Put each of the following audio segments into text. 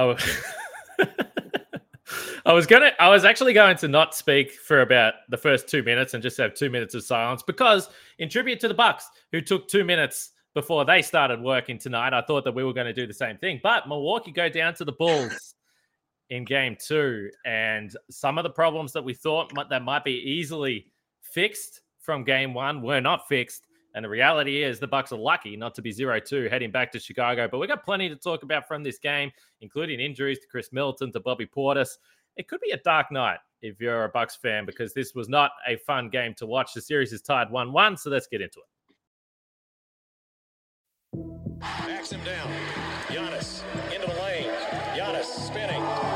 Oh. I was gonna I was actually going to not speak for about the first two minutes and just have two minutes of silence because in tribute to the Bucks, who took two minutes before they started working tonight, I thought that we were going to do the same thing. But Milwaukee go down to the Bulls in game two, and some of the problems that we thought might, that might be easily fixed from game one were not fixed. And the reality is the Bucks are lucky not to be 0-2 heading back to Chicago. But we've got plenty to talk about from this game, including injuries to Khris Middleton, to Bobby Portis. It could be a dark night if you're a Bucks fan because this was not a fun game to watch. The series is tied 1-1, so let's get into it. Backs him down. Giannis into the lane. Giannis spinning.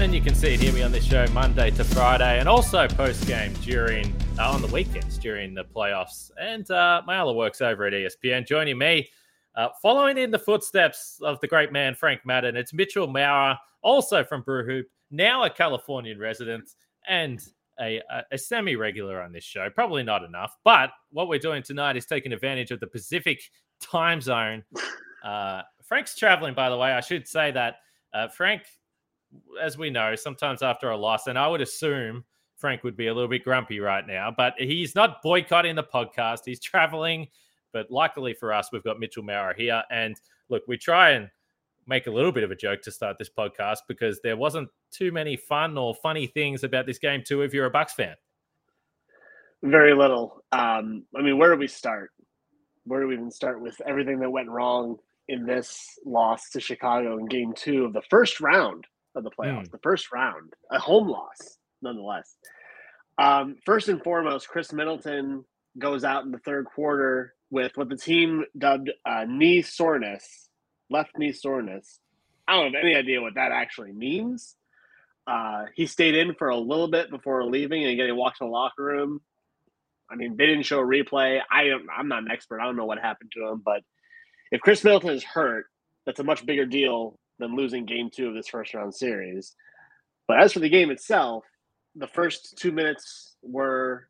Pitman. You can see and hear me on this show Monday to Friday and also post game during uh, on the weekends during the playoffs. And uh, my other works over at ESPN. Joining me, uh, following in the footsteps of the great man Frank Madden, it's Mitchell Maurer, also from Brew Hoop, now a Californian resident and a, a, a semi regular on this show. Probably not enough, but what we're doing tonight is taking advantage of the Pacific time zone. Uh, Frank's traveling, by the way. I should say that uh, Frank, as we know, sometimes after a loss, and I would assume Frank would be a little bit grumpy right now, but he's not boycotting the podcast. He's traveling, but luckily for us, we've got Mitchell Maurer here. And look, we try and make a little bit of a joke to start this podcast because there wasn't too many fun or funny things about this game too if you're a Bucks fan. Very little. Um, I mean, where do we start? Where do we even start with everything that went wrong in this loss to Chicago in game two of the first round of the playoffs, mm. the first round, a home loss nonetheless. Um, first and foremost, Khris Middleton goes out in the third quarter with what the team dubbed uh, knee soreness, left knee soreness. I don't have any idea what that actually means. Uh, he stayed in for a little bit before leaving and getting walked to the locker room. I mean, they didn't show a replay. I I'm not an expert. I don't know what happened to him, but if Khris Middleton is hurt, that's a much bigger deal than losing game two of this first round series. But as for the game itself, the first two minutes were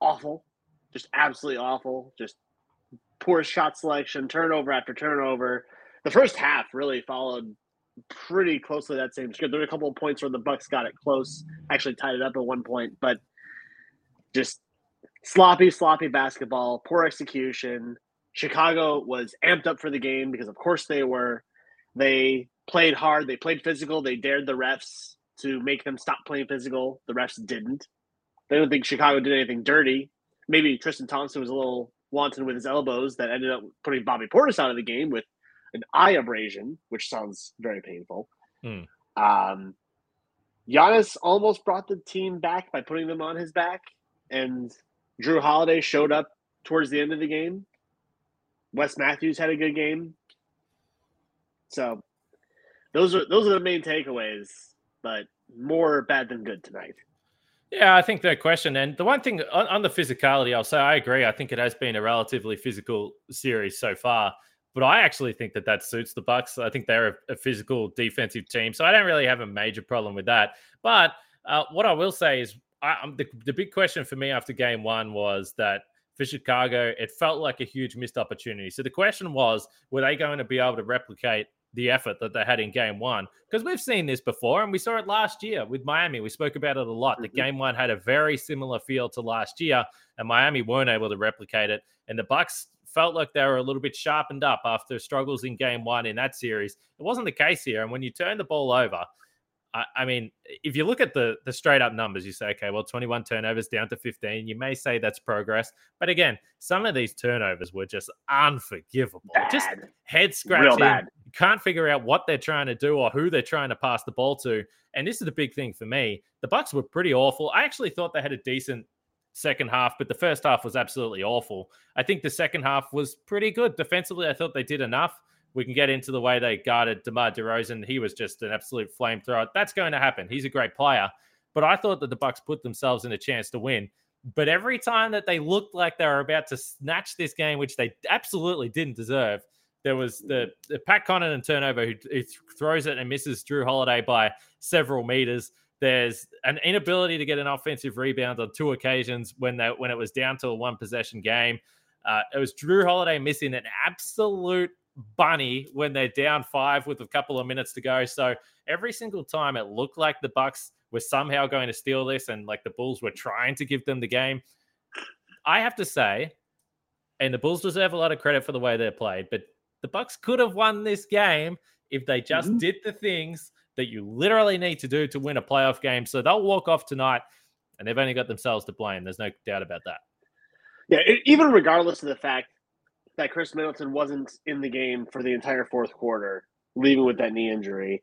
awful, just absolutely awful. Just poor shot selection, turnover after turnover. The first half really followed pretty closely that same script. There were a couple of points where the Bucks got it close, actually tied it up at one point, but just sloppy, sloppy basketball, poor execution. Chicago was amped up for the game because, of course, they were. They played hard. They played physical. They dared the refs to make them stop playing physical. The refs didn't. They don't think Chicago did anything dirty. Maybe Tristan Thompson was a little wanton with his elbows that ended up putting Bobby Portis out of the game with an eye abrasion, which sounds very painful. Hmm. Um, Giannis almost brought the team back by putting them on his back, and Jrue Holiday showed up towards the end of the game. Wes Matthews had a good game. So those are those are the main takeaways, but more bad than good tonight. Yeah, I think the question. And the one thing on, on, the physicality, I'll say I agree. I think it has been a relatively physical series so far, but I actually think that that suits the Bucks. I think they're a, a physical defensive team, so I don't really have a major problem with that. But uh, what I will say is, I, the, the big question for me after game one was that for Chicago, it felt like a huge missed opportunity. So the question was, were they going to be able to replicate the effort that they had in game one? Because we've seen this before and we saw it last year with Miami. We spoke about it a lot. The mm-hmm. game one had a very similar feel to last year, and Miami weren't able to replicate it. And the Bucks felt like they were a little bit sharpened up after struggles in game one in that series. It wasn't the case here. And when you turn the ball over, I, I mean, if you look at the the straight up numbers, you say, okay, well, 21 turnovers down to 15. You may say that's progress, but again, some of these turnovers were just unforgivable, bad. just head scratching. You can't figure out what they're trying to do or who they're trying to pass the ball to. And this is the big thing for me. The Bucks were pretty awful. I actually thought they had a decent second half, but the first half was absolutely awful. I think the second half was pretty good defensively. I thought they did enough. We can get into the way they guarded DeMar DeRozan. He was just an absolute flamethrower. That's going to happen. He's a great player, but I thought that the Bucks put themselves in a chance to win. But every time that they looked like they were about to snatch this game, which they absolutely didn't deserve, there was the, the Pat Connaughton turnover who, who throws it and misses Jrue Holiday by several meters. There's an inability to get an offensive rebound on two occasions when they, when it was down to a one possession game. Uh, it was Jrue Holiday missing an absolute bunny when they're down five with a couple of minutes to go. So every single time it looked like the Bucks were somehow going to steal this, and like the Bulls were trying to give them the game. I have to say, and the Bulls deserve a lot of credit for the way they played, but the Bucks could have won this game if they just mm-hmm. did the things that you literally need to do to win a playoff game. So they'll walk off tonight, and they've only got themselves to blame. There's no doubt about that. Yeah, even regardless of the fact that Khris Middleton wasn't in the game for the entire fourth quarter, leaving with that knee injury.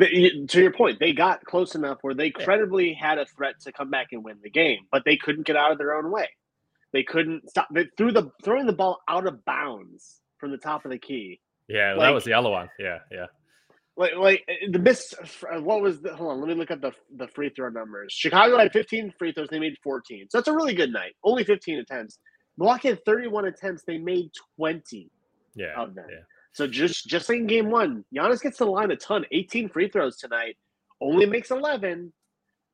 To your point, they got close enough where they credibly had a threat to come back and win the game, but they couldn't get out of their own way. They couldn't stop. They threw the throwing the ball out of bounds from the top of the key. Yeah, like, that was the other one. Yeah, yeah. Like, like eh, the miss. Uh, what was the? Hold on, let me look at the the free throw numbers. Chicago had 15 free throws. They made 14, so that's a really good night. Only 15 attempts. Milwaukee had 31 attempts. They made 20 yeah, of them. Yeah. So just just like in game one, Giannis gets to the line a ton. 18 free throws tonight. Only makes 11.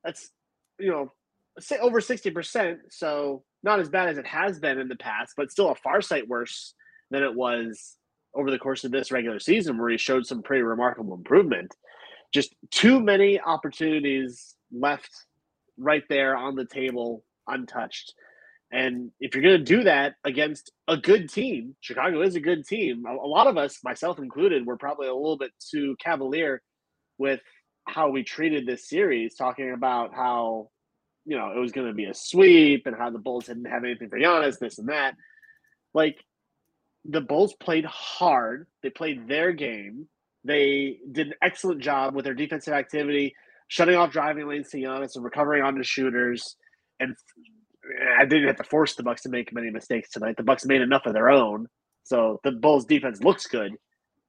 That's you know say over 60%. So not as bad as it has been in the past, but still a far sight worse than it was over the course of this regular season, where he showed some pretty remarkable improvement. Just too many opportunities left right there on the table untouched. And if you're going to do that against a good team, Chicago is a good team. A, lot of us, myself included, were probably a little bit too cavalier with how we treated this series, talking about how, you know, it was going to be a sweep and how the Bulls didn't have anything for Giannis, this and that. Like, the Bulls played hard. They played their game. They did an excellent job with their defensive activity, shutting off driving lanes to Giannis and recovering onto shooters and I didn't have to force the Bucks to make many mistakes tonight. The Bucks made enough of their own, so the Bulls' defense looks good,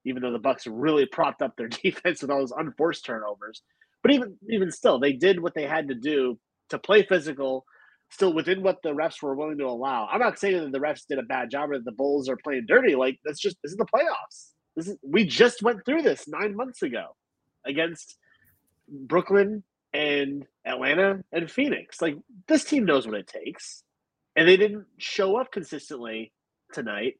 even though the Bucks really propped up their defense with all those unforced turnovers. But even even still, they did what they had to do to play physical, still within what the refs were willing to allow. I'm not saying that the refs did a bad job or that the Bulls are playing dirty. Like that's just this is the playoffs. This is we just went through this nine months ago against Brooklyn and Atlanta and Phoenix. Like this team knows what it takes. And they didn't show up consistently tonight.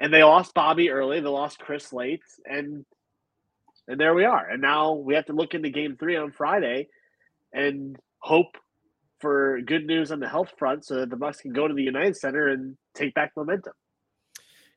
And they lost Bobby early, they lost Khris late, and and there we are. And now we have to look into game three on Friday and hope for good news on the health front so that the Bucks can go to the United Center and take back momentum.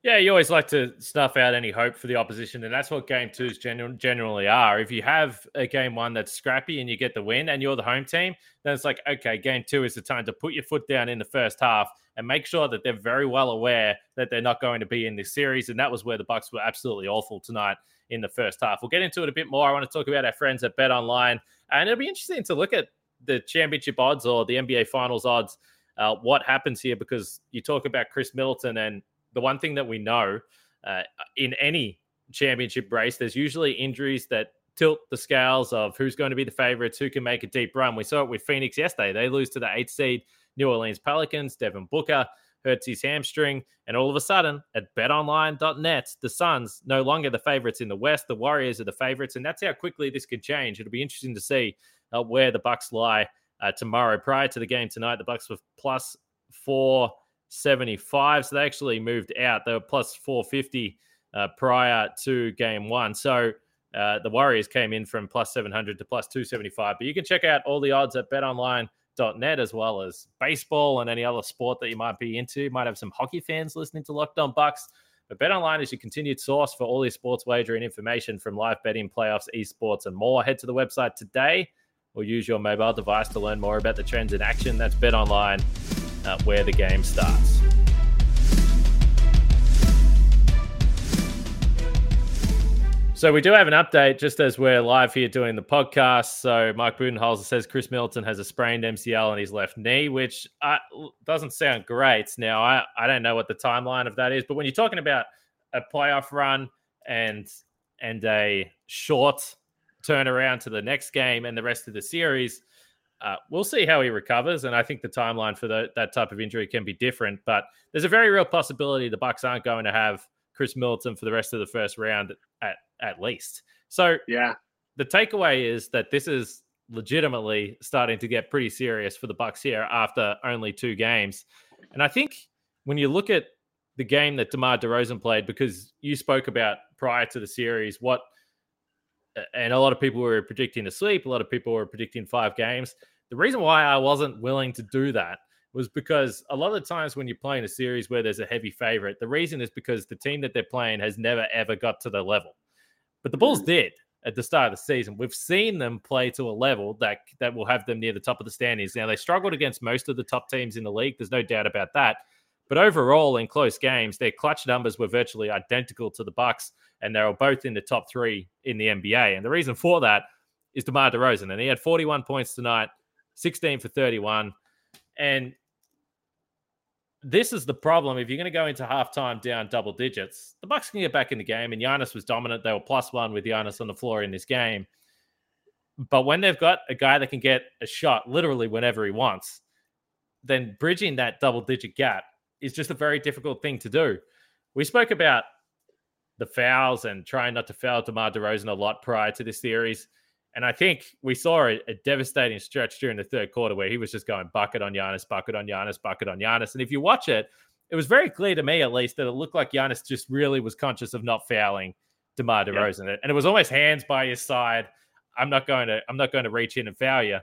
Yeah, you always like to snuff out any hope for the opposition, and that's what game twos genu- generally are. If you have a game one that's scrappy and you get the win, and you're the home team, then it's like, okay, game two is the time to put your foot down in the first half and make sure that they're very well aware that they're not going to be in this series. And that was where the Bucks were absolutely awful tonight in the first half. We'll get into it a bit more. I want to talk about our friends at Bet Online, and it'll be interesting to look at the championship odds or the NBA Finals odds. Uh, what happens here because you talk about Khris Middleton and the one thing that we know uh, in any championship race, there's usually injuries that tilt the scales of who's going to be the favorites, who can make a deep run. We saw it with Phoenix yesterday. They lose to the eighth seed New Orleans Pelicans. Devin Booker hurts his hamstring. And all of a sudden, at betonline.net, the Suns no longer the favorites in the West. The Warriors are the favorites. And that's how quickly this could change. It'll be interesting to see uh, where the Bucks lie uh, tomorrow. Prior to the game tonight, the Bucks were plus four 75. So they actually moved out. They were plus 450 uh, prior to game one. So uh, the Warriors came in from plus 700 to plus 275. But you can check out all the odds at betonline.net as well as baseball and any other sport that you might be into. You might have some hockey fans listening to Locked On Bucks. But BetOnline is your continued source for all your sports wagering information from live betting, playoffs, esports, and more. Head to the website today or use your mobile device to learn more about the trends in action. That's BetOnline uh, where the game starts. So we do have an update just as we're live here doing the podcast. So Mike Budenholzer says Khris Middleton has a sprained MCL on his left knee, which uh, doesn't sound great. Now I, I don't know what the timeline of that is, but when you're talking about a playoff run and and a short turnaround to the next game and the rest of the series, uh, we'll see how he recovers. And I think the timeline for the, that type of injury can be different. But there's a very real possibility the Bucks aren't going to have Khris Middleton for the rest of the first round at at least. So yeah, the takeaway is that this is legitimately starting to get pretty serious for the Bucks here after only two games. And I think when you look at the game that DeMar DeRozan played, because you spoke about prior to the series, what and a lot of people were predicting a sweep, a lot of people were predicting five games. The reason why I wasn't willing to do that was because a lot of the times when you're playing a series where there's a heavy favorite, the reason is because the team that they're playing has never ever got to the level. But the Bulls mm. did at the start of the season. We've seen them play to a level that that will have them near the top of the standings. Now they struggled against most of the top teams in the league. There's no doubt about that. But overall, in close games, their clutch numbers were virtually identical to the Bucks, and they were both in the top three in the NBA. And the reason for that is DeMar DeRozan, and he had 41 points tonight, 16 for 31. And this is the problem. If you're going to go into halftime down double digits, the Bucks can get back in the game. And Giannis was dominant. They were plus one with Giannis on the floor in this game. But when they've got a guy that can get a shot literally whenever he wants, then bridging that double digit gap is just a very difficult thing to do. We spoke about the fouls and trying not to foul DeMar DeRozan a lot prior to this series. And I think we saw a, a, devastating stretch during the third quarter where he was just going bucket on Giannis, bucket on Giannis, bucket on Giannis. And if you watch it, it was very clear to me, at least, that it looked like Giannis just really was conscious of not fouling DeMar DeRozan. Yeah. And it was almost hands by his side. I'm not going to, I'm not going to reach in and foul you.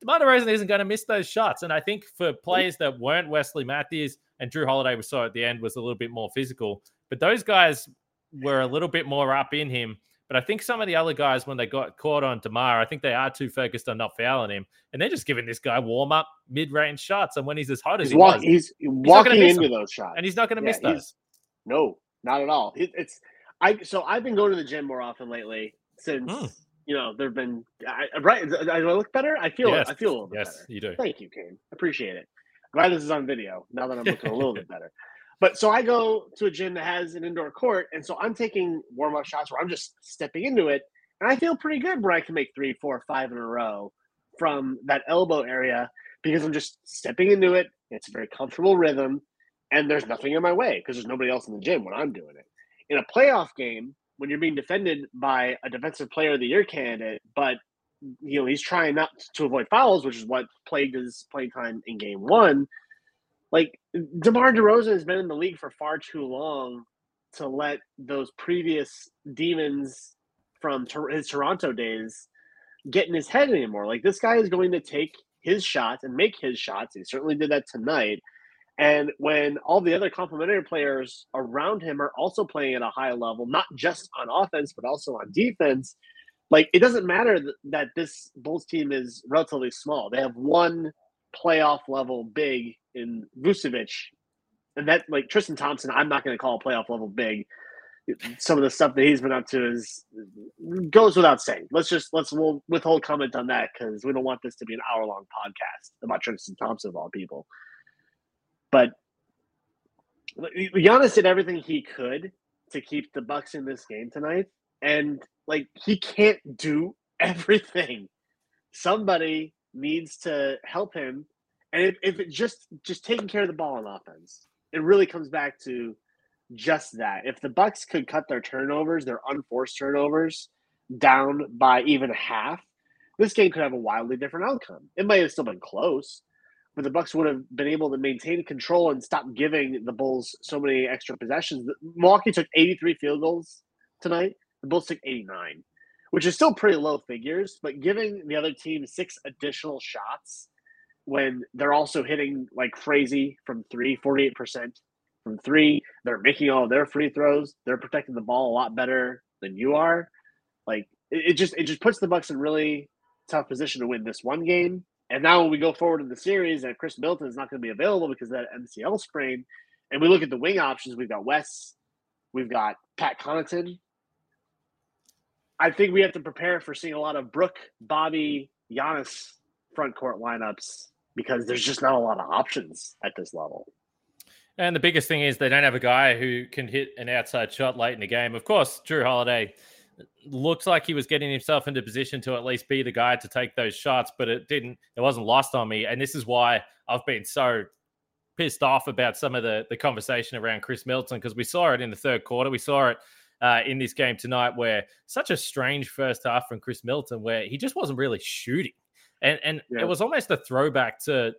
DeMar DeRozan isn't going to miss those shots. And I think for players that weren't Wesley Matthews and Jrue Holiday, we saw at the end was a little bit more physical, but those guys were a little bit more up in him but I think some of the other guys, when they got caught on DeMar, I think they are too focused on not fouling him, and they're just giving this guy warm up mid range shots. And when he's as hot as he's he walk, was, he's, he's walking into them. those shots, and he's not going to yeah, miss those. No, not at all. It, it's I. So I've been going to the gym more often lately since. Mm. You know, there've been I, right. Do I look better? I feel yes. I feel a little bit yes, better. you do. Thank you, Kane. Appreciate it. Glad this is on video. Now that I'm looking a little bit better. But so I go to a gym that has an indoor court, and so I'm taking warm up shots where I'm just stepping into it and I feel pretty good where I can make three, four, five in a row from that elbow area because I'm just stepping into it. It's a very comfortable rhythm, and there's nothing in my way because there's nobody else in the gym when I'm doing it. In a playoff game, when you're being defended by a defensive player of the year candidate, but you know he's trying not to avoid fouls, which is what plagued his playing time in game one. Like DeMar DeRozan has been in the league for far too long to let those previous demons from his Toronto days get in his head anymore. Like this guy is going to take his shots and make his shots. He certainly did that tonight. And when all the other complementary players around him are also playing at a high level, not just on offense, but also on defense, like it doesn't matter that this Bulls team is relatively small. They have one playoff level big in Vucevic. And that, like Tristan Thompson, I'm not going to call a playoff level big some of the stuff that he's been up to is goes without saying. Let's just let's we'll withhold comment on that because we don't want this to be an hour long podcast about Tristan Thompson of all people. But Giannis did everything he could to keep the Bucks in this game tonight, and like he can't do everything. Somebody needs to help him, and if, if it just just taking care of the ball on offense, it really comes back to just that. If the Bucks could cut their turnovers, their unforced turnovers, down by even half, this game could have a wildly different outcome. It might have still been close, the Bucks would have been able to maintain control and stop giving the Bulls so many extra possessions. Milwaukee took 83 field goals tonight. The Bulls took 89, which is still pretty low figures, but giving the other team six additional shots when they're also hitting like crazy from three, 48% from three. They're making all their free throws. They're protecting the ball a lot better than you are. Like it, it just it just puts the Bucks in really tough position to win this one game. And now when we go forward in the series, and Chris Milton is not going to be available because of that MCL sprain, and we look at the wing options, we've got Wes, we've got Pat Connaughton. I think we have to prepare for seeing a lot of Brook, Bobby, Giannis front court lineups because there's just not a lot of options at this level. And the biggest thing is they don't have a guy who can hit an outside shot late in the game. Of course, Jrue Holiday looks like he was getting himself into position to at least be the guy to take those shots, but it didn't. It wasn't lost on me, and this is why I've been so pissed off about some of the the conversation around Khris Middleton because we saw it in the third quarter. We saw it uh, in this game tonight, where such a strange first half from Khris Middleton, where he just wasn't really shooting, and and yeah. it was almost a throwback to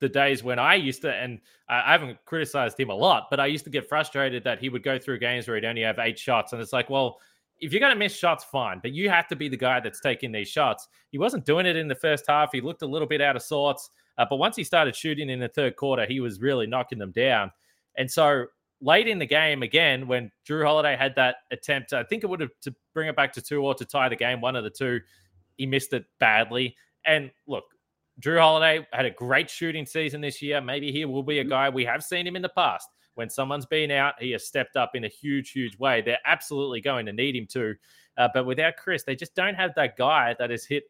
the days when I used to, and I haven't criticized him a lot, but I used to get frustrated that he would go through games where he'd only have eight shots, and it's like, well if you're going to miss shots, fine, but you have to be the guy that's taking these shots. He wasn't doing it in the first half. He looked a little bit out of sorts, uh, but once he started shooting in the third quarter, he was really knocking them down. And so late in the game, again, when Jrue Holiday had that attempt, I think it would have to bring it back to two or to tie the game, one of the two, he missed it badly. And look, Jrue Holiday had a great shooting season this year. Maybe he will be a guy we have seen him in the past when someone's been out, he has stepped up in a huge, huge way. They're absolutely going to need him to. Uh, but without Khris, they just don't have that guy that has hit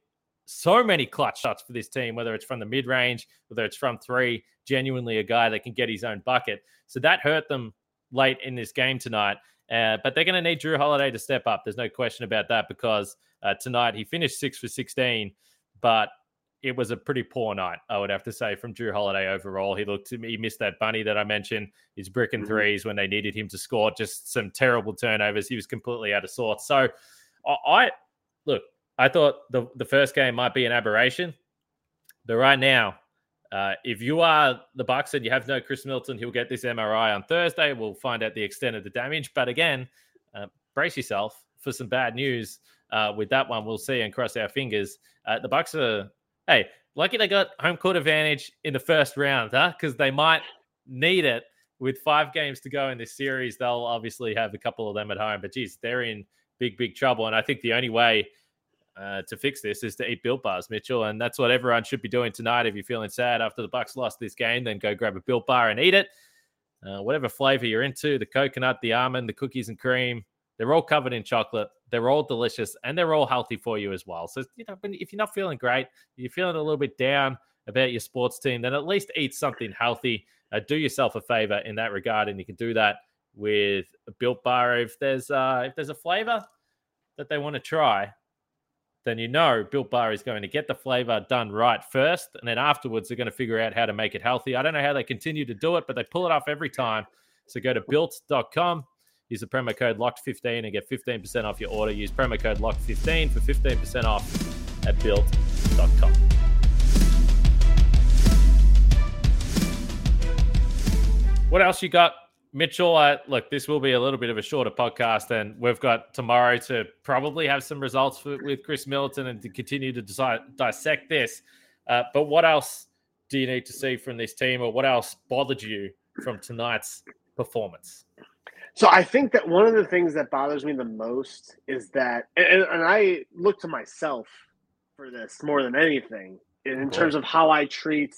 so many clutch shots for this team, whether it's from the mid range, whether it's from three, genuinely a guy that can get his own bucket. So that hurt them late in this game tonight. Uh, but they're going to need Jrue Holiday to step up. There's no question about that because uh, tonight he finished six for 16, but it was a pretty poor night, I would have to say, from Jrue Holiday overall. He looked to me, he missed that bunny that I mentioned, his brick and mm-hmm. threes when they needed him to score, just some terrible turnovers. He was completely out of sorts. So I look, I thought the, the first game might be an aberration, but right now, uh, if you are the Bucks and you have no Chris Milton, he'll get this MRI on Thursday. We'll find out the extent of the damage. But again, uh, brace yourself for some bad news uh, with that one. We'll see and cross our fingers. Uh, the Bucks are hey, lucky they got home court advantage in the first round, huh? Because they might need it with five games to go in this series. They'll obviously have a couple of them at home, but geez, they're in big, big trouble. And I think the only way uh, to fix this is to eat built bars, Mitchell, and that's what everyone should be doing tonight. If you're feeling sad after the Bucks lost this game, then go grab a built bar and eat it. Uh, whatever flavor you're into, the coconut, the almond, the cookies and cream, they're all covered in chocolate. They're all delicious and they're all healthy for you as well. So, you know, if you're not feeling great, you're feeling a little bit down about your sports team, then at least eat something healthy. Uh, do yourself a favor in that regard, and you can do that with a built bar. If there's uh, if there's a flavor that they want to try, then you know Built Bar is going to get the flavor done right first, and then afterwards they're going to figure out how to make it healthy. I don't know how they continue to do it, but they pull it off every time. So go to built.com, Use the promo code LOCKED15 and get 15% off your order. Use promo code LOCKED15 for 15% off at built.com. What else you got, Mitchell? Look, this will be a little bit of a shorter podcast, and we've got tomorrow to probably have some results for, with Chris Milton and to continue to decide, dissect this. Uh, but what else do you need to see from this team, or what else bothered you from tonight's performance? So I think that one of the things that bothers me the most is that, and, and I look to myself for this more than anything in terms of how I treat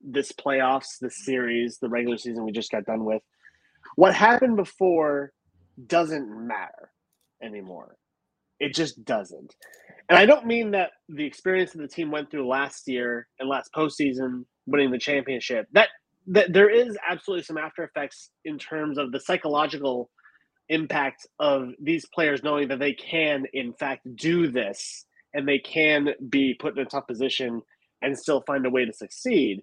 this playoffs, this series, the regular season we just got done with. What happened before doesn't matter anymore. It just doesn't. And I don't mean that the experience that the team went through last year and last postseason, winning the championship, that that there is absolutely some after effects in terms of the psychological impact of these players knowing that they can in fact do this and they can be put in a tough position and still find a way to succeed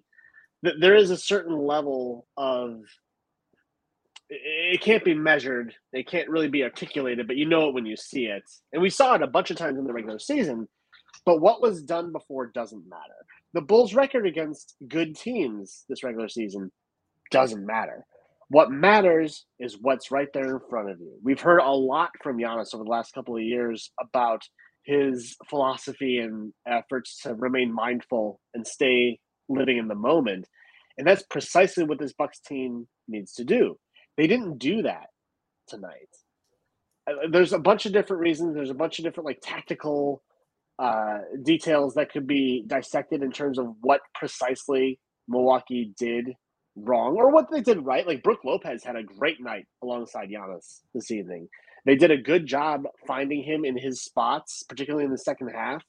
that there is a certain level of it can't be measured. It can't really be articulated but you know it when you see it. And we saw it a bunch of times in the regular season but what was done before doesn't matter the Bulls' record against good teams this regular season doesn't matter. What matters is what's right there in front of you. We've heard a lot from Giannis over the last couple of years about his philosophy and efforts to remain mindful and stay living in the moment. And that's precisely what this Bucks team needs to do. They didn't do that tonight. Uh, there's a bunch of different reasons. There's a bunch of different like tactical uh, details that could be dissected in terms of what precisely Milwaukee did wrong or what they did right. Like Brook Lopez had a great night alongside Giannis this evening. They did a good job finding him in his spots, particularly in the second half,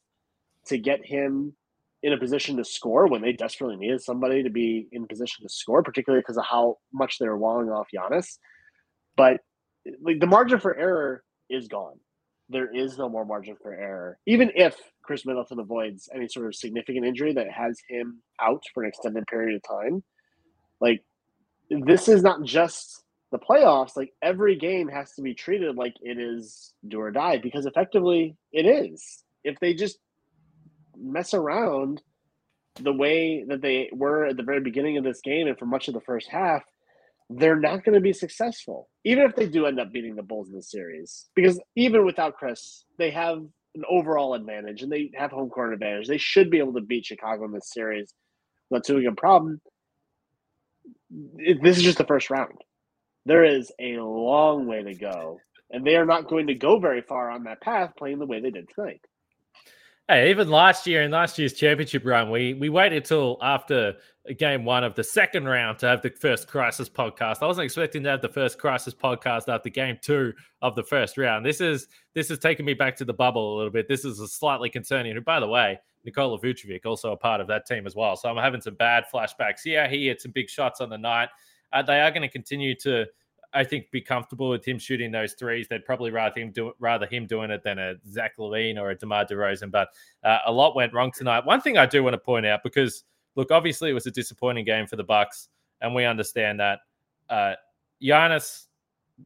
to get him in a position to score when they desperately needed somebody to be in position to score, particularly because of how much they were walling off Giannis. But like the margin for error is gone. There is no more margin for error. Even if Khris Middleton avoids any sort of significant injury that has him out for an extended period of time, like this is not just the playoffs. Like every game has to be treated like it is do or die because effectively it is. If they just mess around the way that they were at the very beginning of this game and for much of the first half, they're not going to be successful, even if they do end up beating the Bulls in the series. Because even without Khris, they have an overall advantage and they have home court advantage. They should be able to beat Chicago in this series. Too big a problem. This is just the first round. There is a long way to go, and they are not going to go very far on that path playing the way they did tonight. Hey, even last year in last year's championship run, we we waited till after game one of the second round to have the first crisis podcast. I wasn't expecting to have the first crisis podcast after game two of the first round. This is this is taking me back to the bubble a little bit. This is a slightly concerning. By the way, Nikola Vucevic also a part of that team as well. So I'm having some bad flashbacks. Yeah, he had some big shots on the night. Uh, they are going to continue to I think, be comfortable with him shooting those threes. They'd probably rather him do rather him doing it than a Zach LaVine or a DeMar DeRozan. But uh, a lot went wrong tonight. One thing I do want to point out because look, obviously it was a disappointing game for the Bucks, and we understand that. Uh, Giannis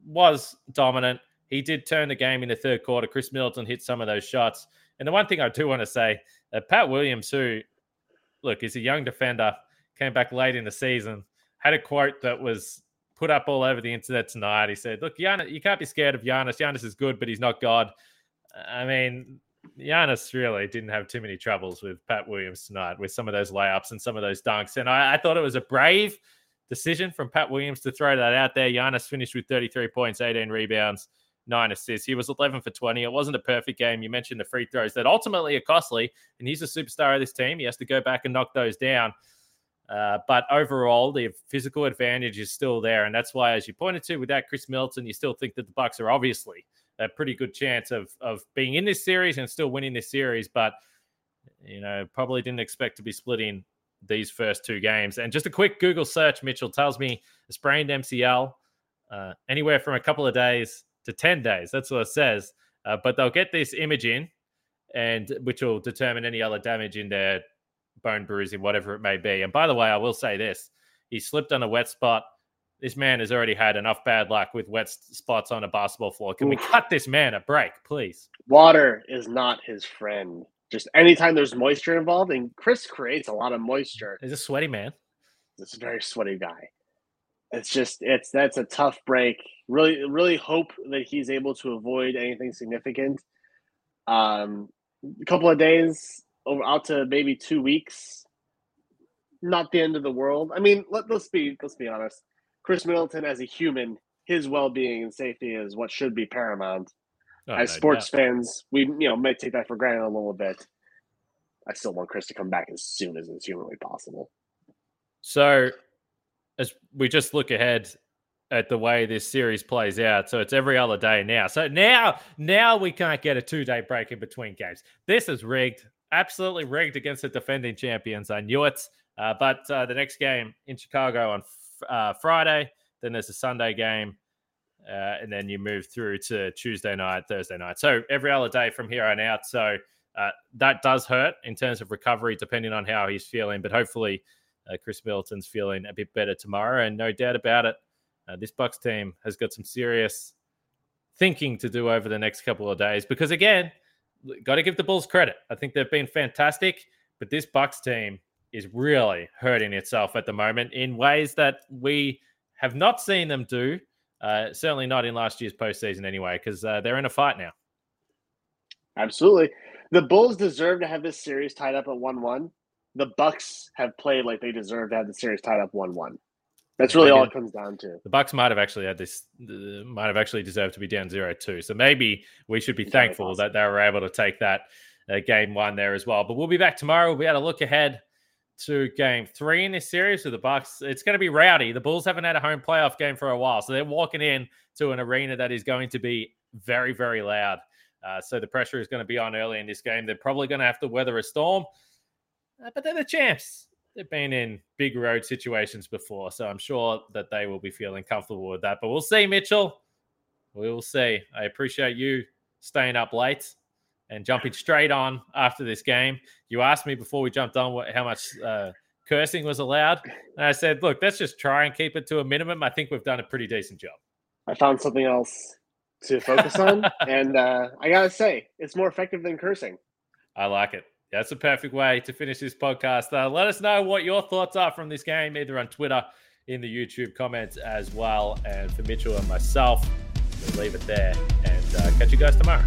was dominant. He did turn the game in the third quarter. Khris Middleton hit some of those shots. And the one thing I do want to say, uh, Pat Williams, who look is a young defender, came back late in the season, had a quote that was put up all over the internet tonight. He said, "Look, Giannis, you can't be scared of Giannis. Giannis is good, but he's not God." I mean, Giannis really didn't have too many troubles with Pat Williams tonight with some of those layups and some of those dunks, and I, I thought it was a brave decision from Pat Williams to throw that out there. Giannis finished with 33 points, 18 rebounds, nine assists. He was 11 for 20. It wasn't a perfect game. You mentioned the free throws that ultimately are costly, and he's a superstar of this team. He has to go back and knock those down. Uh, but overall, the physical advantage is still there, and that's why, as you pointed to, without Khris Middleton, you still think that the Bucks are obviously a pretty good chance of of being in this series and still winning this series. But you know, probably didn't expect to be splitting these first two games. And just a quick Google search, Mitchell tells me a sprained MCL, uh, anywhere from a couple of days to ten days. That's what it says. Uh, but they'll get this image in, and which will determine any other damage in their bone bruising, whatever it may be. And by the way, I will say this he slipped on a wet spot. This man has already had enough bad luck with wet spots on a basketball floor. Can Oof. we cut this man a break, please? Water is not his friend. Just anytime there's moisture involved, and Khris creates a lot of moisture. He's a sweaty man. This a very sweaty guy. It's just it's that's a tough break. Really, really hope that he's able to avoid anything significant. Um, a couple of days over out to maybe two weeks. Not the end of the world. I mean, let, let's be let's be honest. Khris Middleton as a human, his well-being and safety is what should be paramount. Oh, as sports fans, we you know may take that for granted a little bit. I still want Khris to come back as soon as it's humanly possible. So, as we just look ahead at the way this series plays out, so it's every other day now. So now, now we can't get a two-day break in between games. This is rigged absolutely rigged against the defending champions. I knew it. Uh, but uh, the next game in Chicago on uh, Friday, then there's a Sunday game, uh, and then you move through to Tuesday night, Thursday night. So every other day from here on out. So uh, that does hurt in terms of recovery, depending on how he's feeling. But hopefully, uh, Khris Middleton's feeling a bit better tomorrow, and no doubt about it, this Bucks team has got some serious thinking to do over the next couple of days. Because again, got to give the Bulls credit. I think they've been fantastic, but this Bucks team is really hurting itself at the moment in ways that we have not seen them do. Uh, certainly not in last year's postseason, anyway, because uh, they're in a fight now. Absolutely, the Bulls deserve to have this series tied up at one-one. The Bucks have played like they deserve to have the series tied up one-one. That's really all it comes down to. The Bucks might have actually had this, uh, might have actually deserved to be down zero two. So maybe we should be it's thankful that they were able to take that uh, game one there as well. But we'll be back tomorrow. We'll be able to look ahead to game three in this series with the Bucks. It's going to be rowdy. The Bulls haven't had a home playoff game for a while, so they're walking in to an arena that is going to be very, very loud. Uh, so the pressure is going to be on early in this game. They're probably going to have to weather a storm, uh, but they're the champs. They've been in big road situations before, so I'm sure that they will be feeling comfortable with that. But we'll see, Mitchell. We will see. I appreciate you staying up late and jumping straight on after this game. You asked me before we jumped on what, how much uh, cursing was allowed, and I said, "Look, let's just try and keep it to a minimum." I think we've done a pretty decent job. I found something else to focus on, and uh, I gotta say, it's more effective than cursing. I like it. That's a perfect way to finish this podcast. Uh, let us know what your thoughts are from this game, either on Twitter, in the YouTube comments as well. And for Mitchell and myself, we'll leave it there and uh, catch you guys tomorrow.